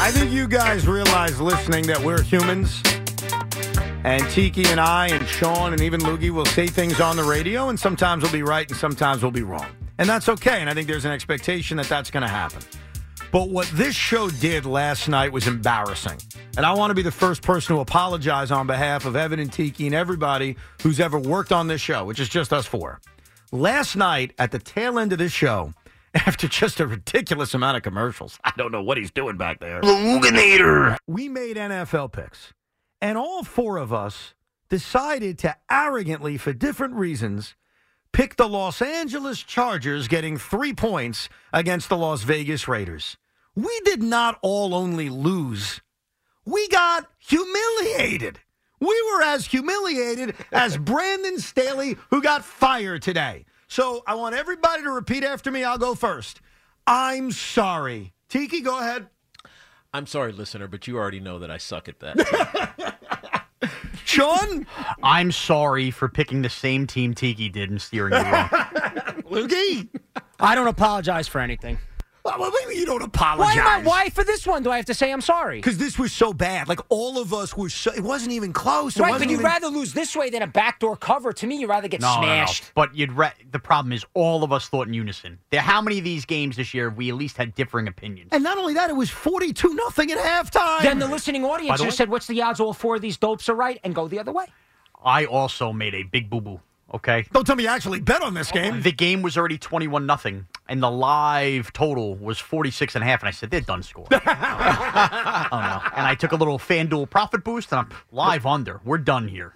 I think you guys realize listening that we're humans. And Tiki and I and Sean and even Loogie will say things on the radio, and sometimes we'll be right and sometimes we'll be wrong. And that's okay. And I think there's an expectation that that's going to happen. But what this show did last night was embarrassing. And I want to be the first person to apologize on behalf of Evan and Tiki and everybody who's ever worked on this show, which is just us four. Last night, at the tail end of this show, after just a ridiculous amount of commercials, I don't know what he's doing back there. We made NFL picks, and all four of us decided to arrogantly, for different reasons, pick the Los Angeles Chargers getting three points against the Las Vegas Raiders. We did not all only lose, we got humiliated. We were as humiliated as Brandon Staley, who got fired today. So I want everybody to repeat after me. I'll go first. I'm sorry. Tiki, go ahead. I'm sorry, listener, but you already know that I suck at that. Sean, I'm sorry for picking the same team Tiki did and steering you wrong. Lukey. I don't apologize for anything. What, what do you don't Why apologize? am I, why for this one do I have to say I'm sorry? Because this was so bad. Like all of us were so. It wasn't even close. It Right, wasn't but you'd even, rather lose this way than a backdoor cover. To me, you'd rather get No, no, no. smashed. But you'd re- the problem is all of us thought in unison. There, how many of these games this year we at least had differing opinions? And not only that, it was forty-two nothing at halftime. Then the listening audience the just way- said, "What's the odds all four of these dopes are right?" and go the other way. I also made a big boo boo. Okay, don't tell me you actually bet on this game. the game was already twenty-one nothing, and the live total was 46 and a half. And I said they're done scoring. oh no! And I took a little FanDuel profit boost, and I'm live under. We're done here.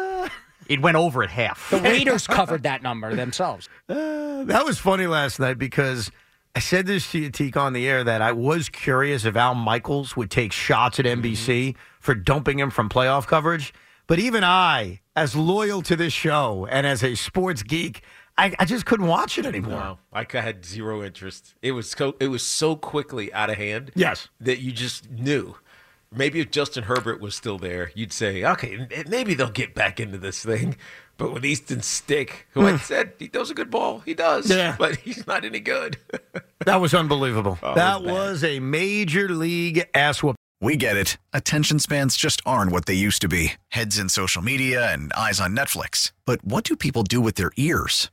It went over at half. The Raiders covered that number themselves. Uh, that was funny last night because I said this to you, Teak, on the air that I was curious if Al Michaels would take shots at mm-hmm. NBC for dumping him from playoff coverage. But even I, as loyal to this show and as a sports geek, I, I just couldn't watch it anymore. no, I had zero interest. It was so, it was so quickly out of hand. Yes. that you just knew. Maybe if Justin Herbert was still there, you'd say, okay, maybe they'll get back into this thing. But with Easton Stick, who I hmm. said he throws a good ball, he does. Yeah. but he's not any good. That was unbelievable. Oh, that was was a major league ass whoop. We get it. Attention spans just aren't what they used to be heads in social media and eyes on Netflix. But what do people do with their ears?